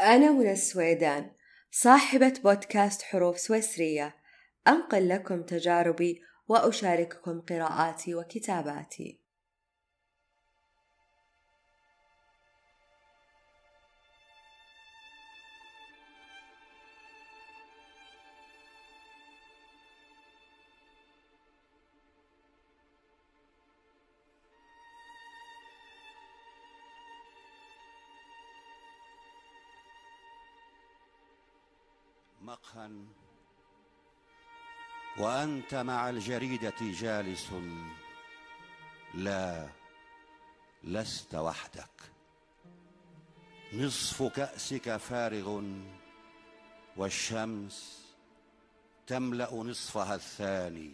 أنا منى السويدان صاحبة بودكاست حروف سويسرية. أنقل لكم تجاربي وأشارككم قراءاتي وكتاباتي. مقهى وأنت مع الجريدة جالس. لا لست وحدك. نصف كأسك فارغ والشمس تملأ نصفها الثاني.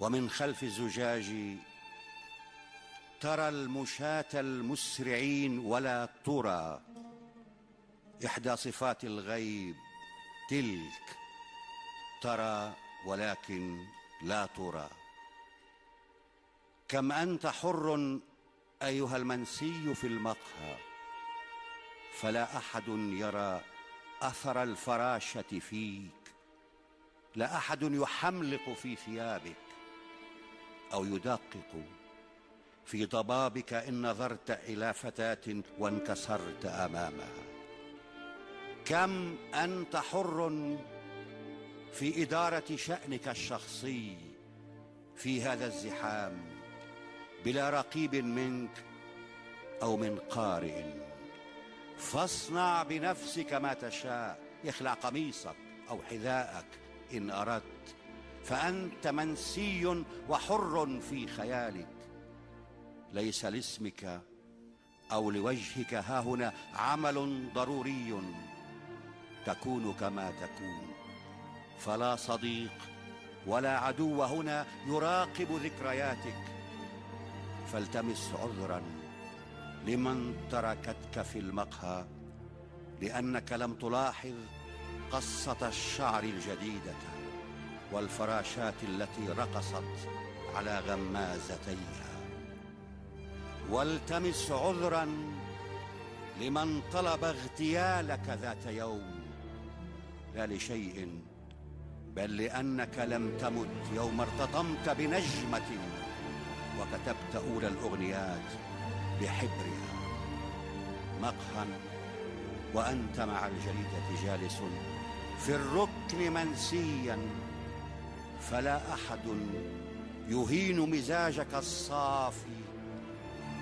ومن خلف الزجاج ترى المشاة المسرعين ولا ترى إحدى صفات الغيب. تلك ترى ولكن لا ترى. كم أنت حر أيها المنسي في المقهى فلا أحد يرى أثر الفراشة فيك لا أحد يحملق في ثيابك أو يدقق في ضبابك إن نظرت إلى فتاة وانكسرت أمامها. كم أنت حر في إدارة شأنك الشخصي في هذا الزحام بلا رقيب منك أو من قارئ. فاصنع بنفسك ما تشاء. اخلع قميصك أو حذاءك إن أردت. فأنت منسي وحر في خيالك. ليس لاسمك أو لوجهك ها هنا عمل ضروري. تكون كما تكون. فلا صديق ولا عدو هنا يراقب ذكرياتك. فالتمس عذرا لمن تركتك في المقهى لأنك لم تلاحظ قصة الشعر الجديدة والفراشات التي رقصت على غمازتيها. والتمس عذرا لمن طلب اغتيالك ذات يوم لا لشيء بل لأنك لم تمت يوم ارتطمت بنجمة وكتبت أولى الأغنيات بحبرها. مقهى وأنت مع الجريدة جالس في الركن منسيا فلا أحد يهين مزاجك الصافي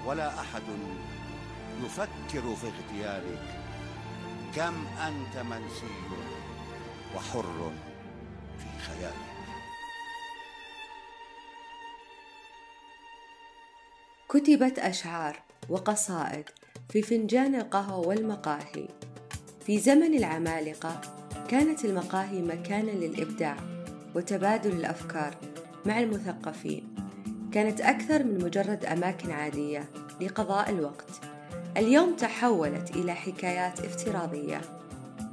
ولا أحد يفكر في اغتيالك. كم أنت منسي؟ وحر في خيالك كتبت أشعار وقصائد في فنجان القهوة والمقاهي. في زمن العمالقة كانت المقاهي مكانا للإبداع وتبادل الأفكار مع المثقفين. كانت أكثر من مجرد أماكن عادية لقضاء الوقت. اليوم تحولت إلى حكايات افتراضية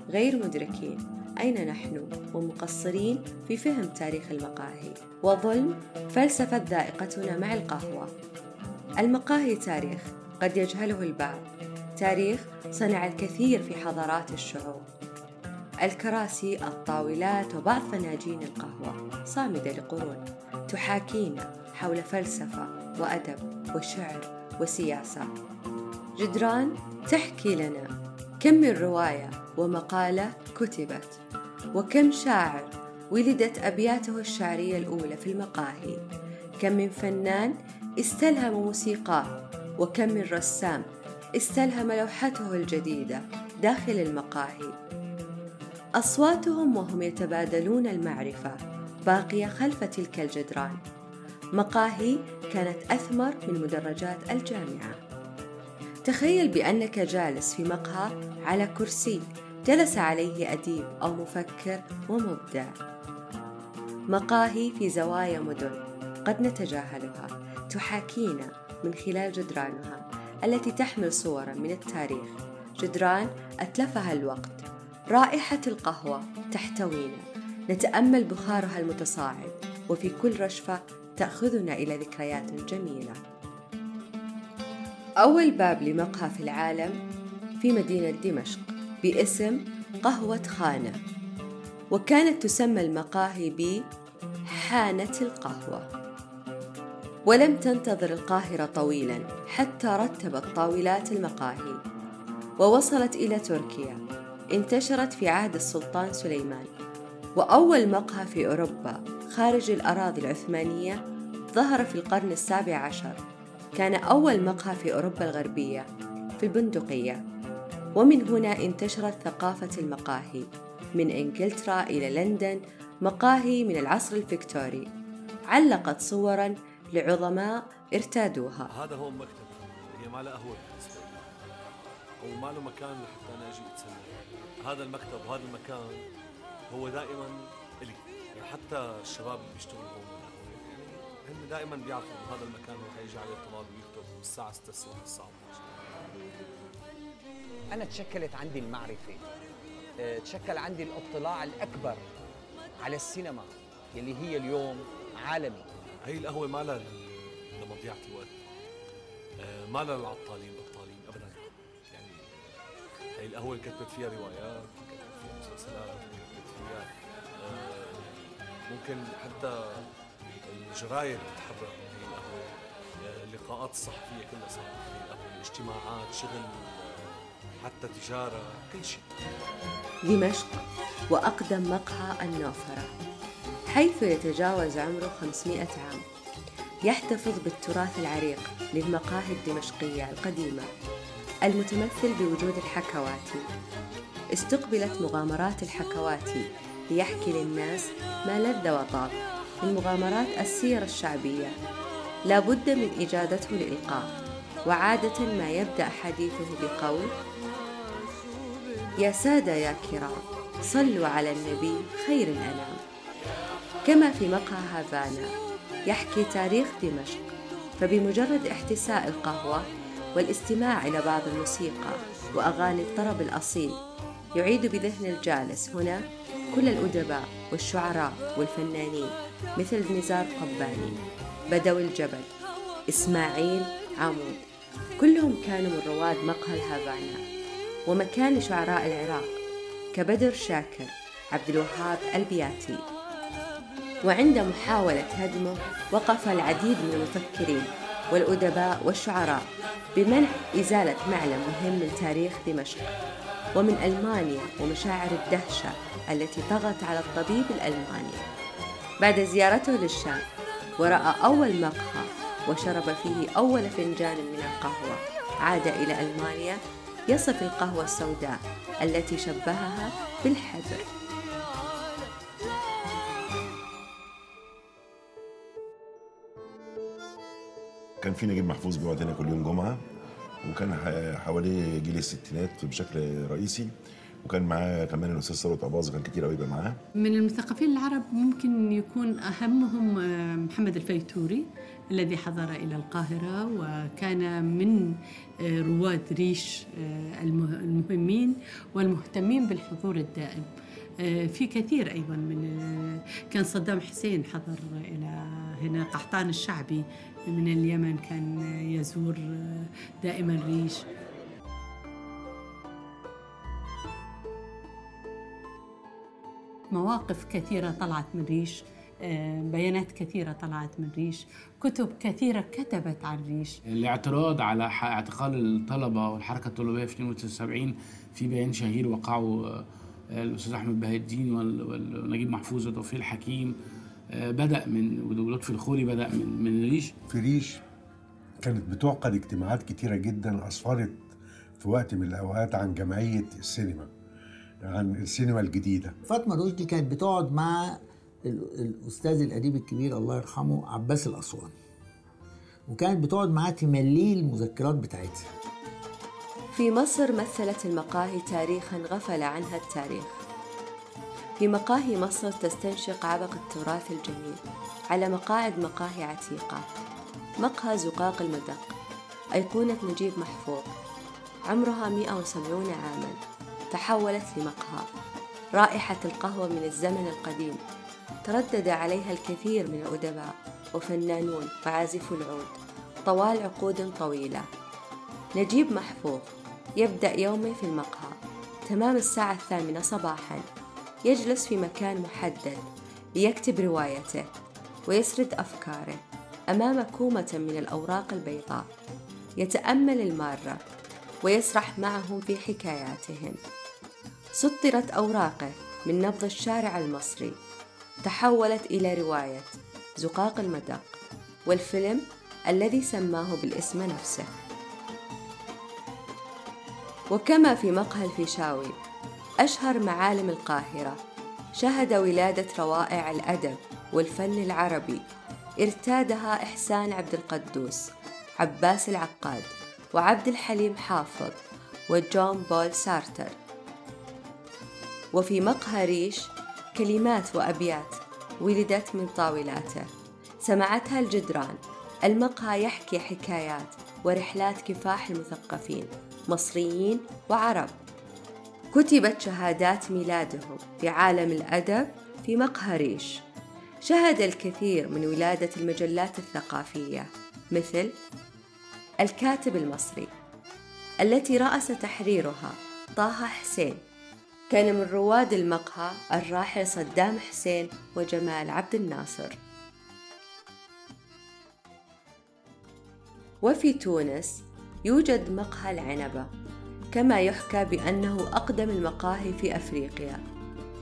غير مدركين. أين نحن؟ ومقصرين في فهم تاريخ المقاهي. وظلم فلسفة ذائقتنا مع القهوة. المقاهي تاريخ قد يجهله البعض. تاريخ صنع الكثير في حضارات الشعوب. الكراسي الطاولات وبعض فناجين القهوة صامدة لقرون تحاكينا حول فلسفة وأدب وشعر وسياسة. جدران تحكي لنا. كم من رواية ومقالة كتبت وكم شاعر ولدت أبياته الشعرية الأولى في المقاهي. كم من فنان استلهم موسيقاه وكم من رسام استلهم لوحته الجديدة داخل المقاهي. أصواتهم وهم يتبادلون المعرفة باقية خلف تلك الجدران. مقاهي كانت أثمر من مدرجات الجامعة. تخيل بأنك جالس في مقهى على كرسي جلس عليه أديب أو مفكر ومبدع. مقاهي في زوايا مدن قد نتجاهلها تحاكينا من خلال جدرانها التي تحمل صورا من التاريخ. جدران أتلفها الوقت. رائحة القهوة تحتوينا. نتأمل بخارها المتصاعد وفي كل رشفة تأخذنا إلى ذكريات جميلة. أول باب لمقهى في العالم في مدينة دمشق باسم قهوة خانة وكانت تسمى المقاهي ب حانة القهوة. ولم تنتظر القاهرة طويلا حتى رتبت طاولات المقاهي ووصلت إلى تركيا. انتشرت في عهد السلطان سليمان وأول مقهى في أوروبا خارج الأراضي العثمانية ظهر في القرن السابع عشر. كان أول مقهى في أوروبا الغربية في البندقية. ومن هنا انتشرت ثقافة المقاهي من إنجلترا إلى لندن مقاهي من العصر الفيكتوري. علقت صورا لعظماء ارتادوها. هذا هو مكتب هي ما له قهوه بالنسبة لي أو ما له مكان لحتى أنا أجي أتسلى. هذا المكتب وهذا المكان هو دائما إلي. يعني حتى الشباب اللي بيشتغلوا هون. هم دائما بيعرفوا هذا المكان هو حيجي عليه الطلاب ويكتب الساعة 6 الصبح الساعة 12 أنا تشكلت عندي المعرفة. آه، تشكل عندي الاطلاع الأكبر على السينما يلي هي اليوم عالمي. هي القهوة ما لها لمضيعة الوقت. آه، ما لها للعطالين بطالين ابدا. يعني هي القهوة كتبت فيها روايات كتبت فيها مسلسلات كتبت فيها آه، ممكن حتى الجرايد تتحرك من هي القهوه اللقاءات الصحفيه كلها صارت من هي القهوه الاجتماعات شغل حتى تجارة كل شيء. دمشق وأقدم مقهى النوفرة حيث يتجاوز عمره 500 عام. يحتفظ بالتراث العريق للمقاهي الدمشقية القديمة المتمثل بوجود الحكواتي. استقبلت مغامرات الحكواتي ليحكي للناس ما لذ وطاب. من مغامرات السيرة الشعبية. لا بد من إجادته لإلقاء وعادة ما يبدأ حديثه بقول يا سادة يا كرام صلوا على النبي خير الأنام. كما في مقهى هافانا يحكي تاريخ دمشق فبمجرد احتساء القهوة والاستماع إلى بعض الموسيقى وأغاني الطرب الأصيل يعيد بذهن الجالس هنا كل الأدباء والشعراء والفنانين. مثل نزار قباني بدوي الجبل إسماعيل عمود. كلهم كانوا من رواد مقهى الهافانا ومكان لشعراء العراق كبدر شاكر عبد الوهاب البياتي. وعند محاولة هدمه وقف العديد من المفكرين والأدباء والشعراء بمنع إزالة معلم مهم من تاريخ دمشق ومن ألمانيا ومشاعر الدهشة التي طغت على الطبيب الألماني. بعد زيارته للشام ورأى أول مقهى وشرب فيه أول فنجان من القهوة. عاد إلى ألمانيا يصف القهوة السوداء التي شبهها بالحبر. كان في نجيب محفوظ بيقعد هنا كل يوم جمعة وكان حواليه جيل الستينات بشكل رئيسي. وكان معاه كمان الأستاذ ثروت اباظه كان كتير قوي يبقى معاه. من المثقفين العرب ممكن يكون أهمهم آه، محمد الفيتوري الذي حضر إلى القاهرة وكان من آه، رواد ريش آه، المه- المهمين والمهتمين بالحضور الدائم. في كثير أيضا من كان صدام حسين حضر إلى هنا قحطان الشعبي من اليمن كان يزور دائما ريش. مواقف كثيرة طلعت من ريش آه، بيانات كثيرة طلعت من ريش كتب كثيرة كتبت عن ريش. الاعتراض على اعتقال الطلبة والحركة الطلابية في 72 في بيان شهير وقعه آه، الأستاذ أحمد بهاء الدين ونجيب محفوظ وتوفيق الحكيم آه، بدأ من ولطفي الخولي بدأ من من ريش. في ريش كانت بتعقد اجتماعات كتيرة جدا أسفرت في وقت من الأوقات عن جمعية السينما. عن السينما الجديدة. فاطمة رشدي كانت بتقعد مع ال- الأستاذ الاديب الكبير الله يرحمه عباس الاسواني وكانت بتقعد معاه تمليه المذكرات بتاعتها. في مصر مثلت المقاهي تاريخا غفل عنها التاريخ. في مقاهي مصر تستنشق عبق التراث الجميل على مقاعد مقاهي عتيقة. مقهى زقاق المدق. أيقونة نجيب محفوظ. عمرها 170 عاما. تحولت لمقهى. رائحة القهوة من الزمن القديم. تردد عليها الكثير من الأدباء وفنانون وعازفو العود. طوال عقود طويلة. نجيب محفوظ. يبدأ يومه في المقهى. تمام الساعة الثامنة صباحا. يجلس في مكان محدد. ليكتب روايته. ويسرد أفكاره. أمام كومة من الأوراق البيضاء. يتأمل المارة. ويسرح معهم في حكاياتهم. سطرت أوراقه من نبض الشارع المصري تحولت إلى رواية زقاق المدق والفيلم الذي سماه بالاسم نفسه. وكما في مقهى الفيشاوي أشهر معالم القاهرة شهد ولادة روائع الأدب والفن العربي ارتادها إحسان عبد القدوس عباس العقاد وعبد الحليم حافظ وجون بول سارتر. وفي مقهى ريش كلمات وأبيات ولدت من طاولاته سمعتها الجدران. المقهى يحكي حكايات ورحلات كفاح المثقفين مصريين وعرب. كتبت شهادات ميلادهم في عالم الأدب في مقهى ريش. شهد الكثير من ولادة المجلات الثقافية مثل الكاتب المصري التي رأس تحريرها طه حسين. كان من رواد المقهى الراحل صدام حسين وجمال عبد الناصر. وفي تونس يوجد مقهى العنبة كما يحكى بأنه أقدم المقاهي في أفريقيا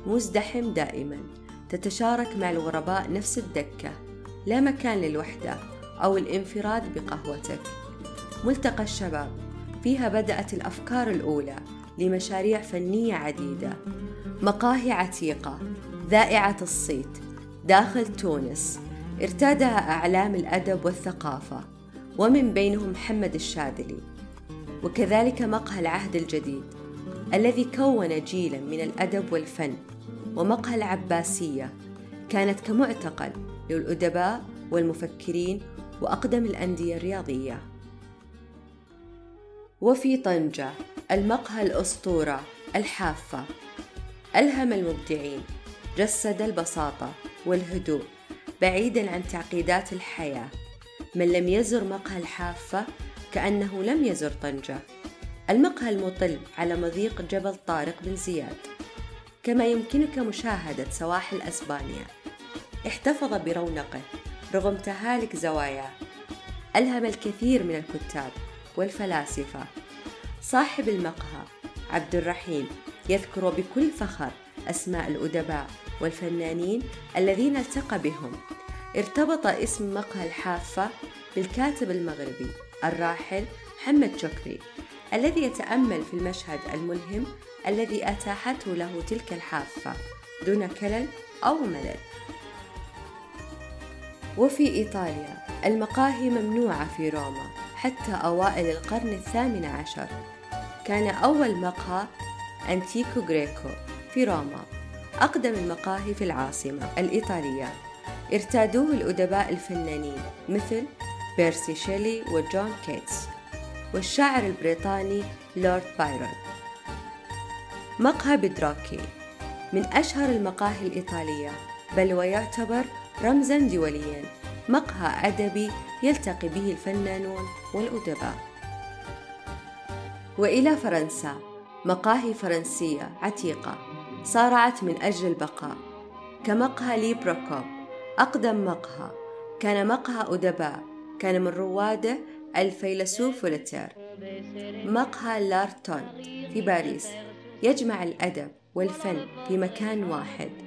مزدحم دائما تتشارك مع الغرباء نفس الدكة لا مكان للوحدة أو الانفراد بقهوتك. ملتقى الشباب فيها بدأت الأفكار الأولى. لمشاريع فنية عديدة. مقاهي عتيقة. ذائعة الصيت. داخل تونس. ارتادها أعلام الأدب والثقافة. ومن بينهم محمد الشاذلي. وكذلك مقهى العهد الجديد. الذي كون جيلا من الأدب والفن. ومقهى العباسية. كانت كمعتقل للأدباء والمفكرين وأقدم الأندية الرياضية. وفي طنجة. المقهى الأسطورة الحافة. ألهم المبدعين جسد البساطة والهدوء بعيدا عن تعقيدات الحياة. من لم يزر مقهى الحافة كأنه لم يزر طنجة. المقهى المطل على مضيق جبل طارق بن زياد. كما يمكنك مشاهدة سواحل أسبانيا. احتفظ برونقه رغم تهالك زواياه. ألهم الكثير من الكتاب والفلاسفة. صاحب المقهى عبد الرحيم يذكر بكل فخر أسماء الأدباء والفنانين الذين التقى بهم. ارتبط اسم مقهى الحافة بالكاتب المغربي الراحل محمد شكري الذي يتأمل في المشهد الملهم الذي أتاحته له تلك الحافة دون كلل أو ملل. وفي إيطاليا المقاهي ممنوعة في روما. حتى أوائل القرن الثامن عشر. كان أول مقهى أنتيكو غريكو في روما أقدم المقاهي في العاصمة الإيطالية. ارتادوه الأدباء الفنانين مثل بيرسي شيلي وجون كيتس والشاعر البريطاني لورد بايرون. مقهى بدراكي من أشهر المقاهي الإيطالية بل ويعتبر رمزا دوليا. مقهى أدبي يلتقي به الفنانون والأدباء. وإلى فرنسا مقاهي فرنسية عتيقة صارعت من أجل البقاء. كمقهى لي بروكوب أقدم مقهى. كان مقهى أدباء كان من رواده الفيلسوف فولتير مقهى لارتون في باريس يجمع الأدب والفن في مكان واحد.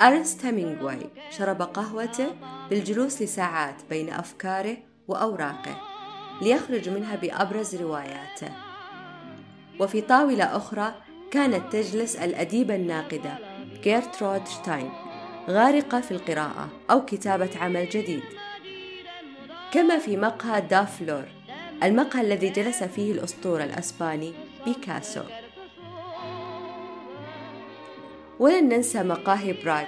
أرنست هيمينغواي شرب قهوته بالجلوس لساعات بين أفكاره وأوراقه ليخرج منها بأبرز رواياته. وفي طاولة أخرى كانت تجلس الأديبة الناقدة جيرترود شتاين غارقة في القراءة أو كتابة عمل جديد. كما في مقهى دو فلور المقهى الذي جلس فيه الأسطورة الأسباني بيكاسو. ولن ننسى مقاهي براغ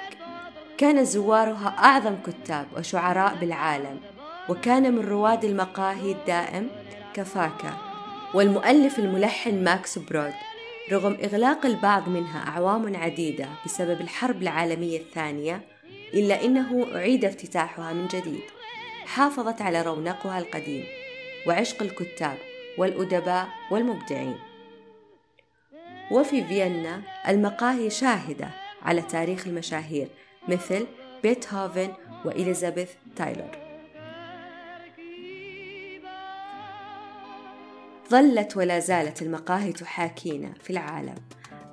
كان زوارها أعظم كتاب وشعراء بالعالم وكان من رواد المقاهي الدائم كافكا والمؤلف الملحن ماكس برود رغم إغلاق البعض منها أعوام عديدة بسبب الحرب العالمية الثانية إلا أنه أعيد افتتاحها من جديد. حافظت على رونقها القديم وعشق الكتاب والأدباء والمبدعين. وفي فيينا المقاهي شاهدة على تاريخ المشاهير مثل بيتهوفن وإليزابيث تايلور. ظلت ولا زالت المقاهي تحاكينا في العالم.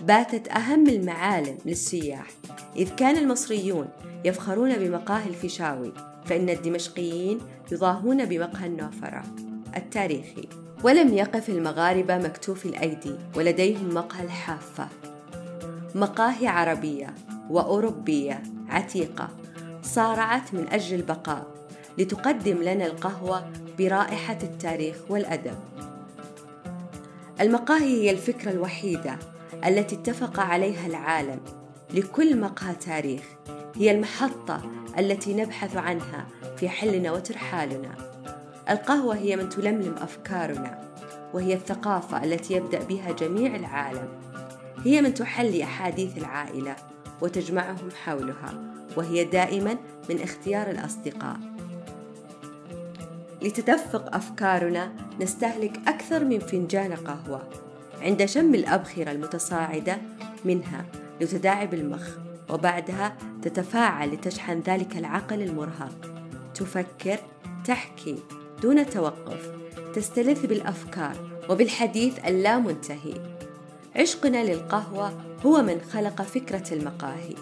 باتت أهم المعالم للسياح إذ كان المصريون يفخرون بمقاهي الفيشاوي فإن الدمشقيين يضاهون بمقهى النوفرة التاريخي. ولم يقف المغاربة مكتوف الأيدي ولديهم مقهى الحافة مقاهي عربية وأوروبية عتيقة صارعت من أجل البقاء لتقدم لنا القهوة برائحة التاريخ والأدب. المقاهي هي الفكرة الوحيدة التي اتفق عليها العالم لكل مقهى تاريخ هي المحطة التي نبحث عنها في حلنا وترحالنا. القهوة هي من تلملم أفكارنا وهي الثقافة التي يبدأ بها جميع العالم. هي من تحلي أحاديث العائلة وتجمعهم حولها وهي دائما من اختيار الأصدقاء. لتدفق أفكارنا نستهلك أكثر من فنجان قهوة عند شم الأبخرة المتصاعدة منها لتداعب المخ وبعدها تتفاعل لتشحن ذلك العقل المرهق. تفكر تحكي. دون توقف تستلذ بالأفكار وبالحديث اللامنتهي. عشقنا للقهوة هو من خلق فكرة المقاهي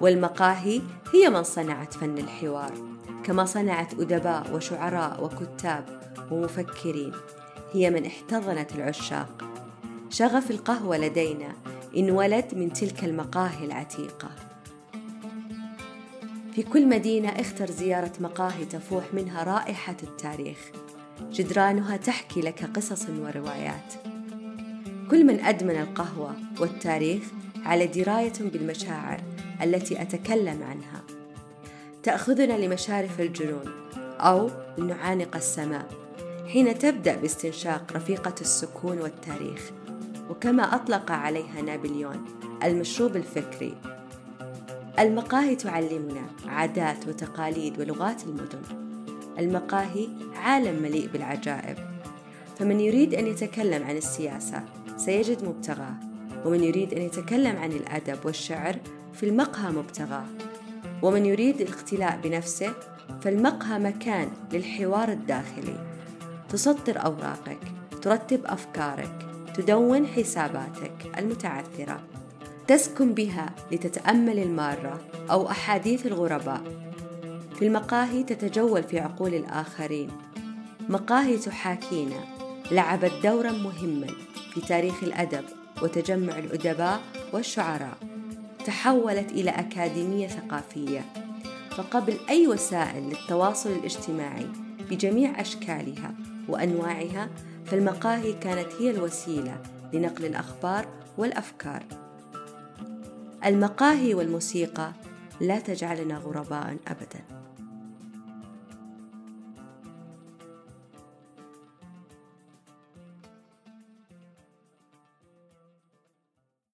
والمقاهي هي من صنعت فن الحوار كما صنعت أدباء وشعراء وكتاب ومفكرين. هي من احتضنت العشاق. شغف القهوة لدينا انولد من تلك المقاهي العتيقة. في كل مدينة اختر زيارة مقاهي تفوح منها رائحة التاريخ. جدرانها تحكي لك قصص وروايات. كل من أدمن القهوة والتاريخ على دراية بالمشاعر التي أتكلم عنها. تأخذنا لمشارف الجنون أو لنعانق السماء حين تبدأ باستنشاق رفيقة السكون والتاريخ. وكما أطلق عليها نابليون المشروب الفكري. المقاهي تعلمنا عادات وتقاليد ولغات المدن. المقاهي عالم مليء بالعجائب. فمن يريد أن يتكلم عن السياسة سيجد مبتغاه ومن يريد أن يتكلم عن الأدب والشعر في المقهى مبتغاه ومن يريد الاختلاء بنفسه فالمقهى مكان للحوار الداخلي. تسطر أوراقك ترتب أفكارك تدون حساباتك المتعثرة. تسكن بها لتتأمل المارة أو أحاديث الغرباء. في المقاهي تتجول في عقول الآخرين. مقاهي تحاكينا. لعبت دورا مهما في تاريخ الأدب وتجمع الأدباء والشعراء. تحولت إلى أكاديمية ثقافية. فقبل أي وسائل للتواصل الاجتماعي بجميع أشكالها وأنواعها فالمقاهي كانت هي الوسيلة لنقل الأخبار والأفكار. المقاهي والموسيقى. لا تجعلنا غرباء ابدا.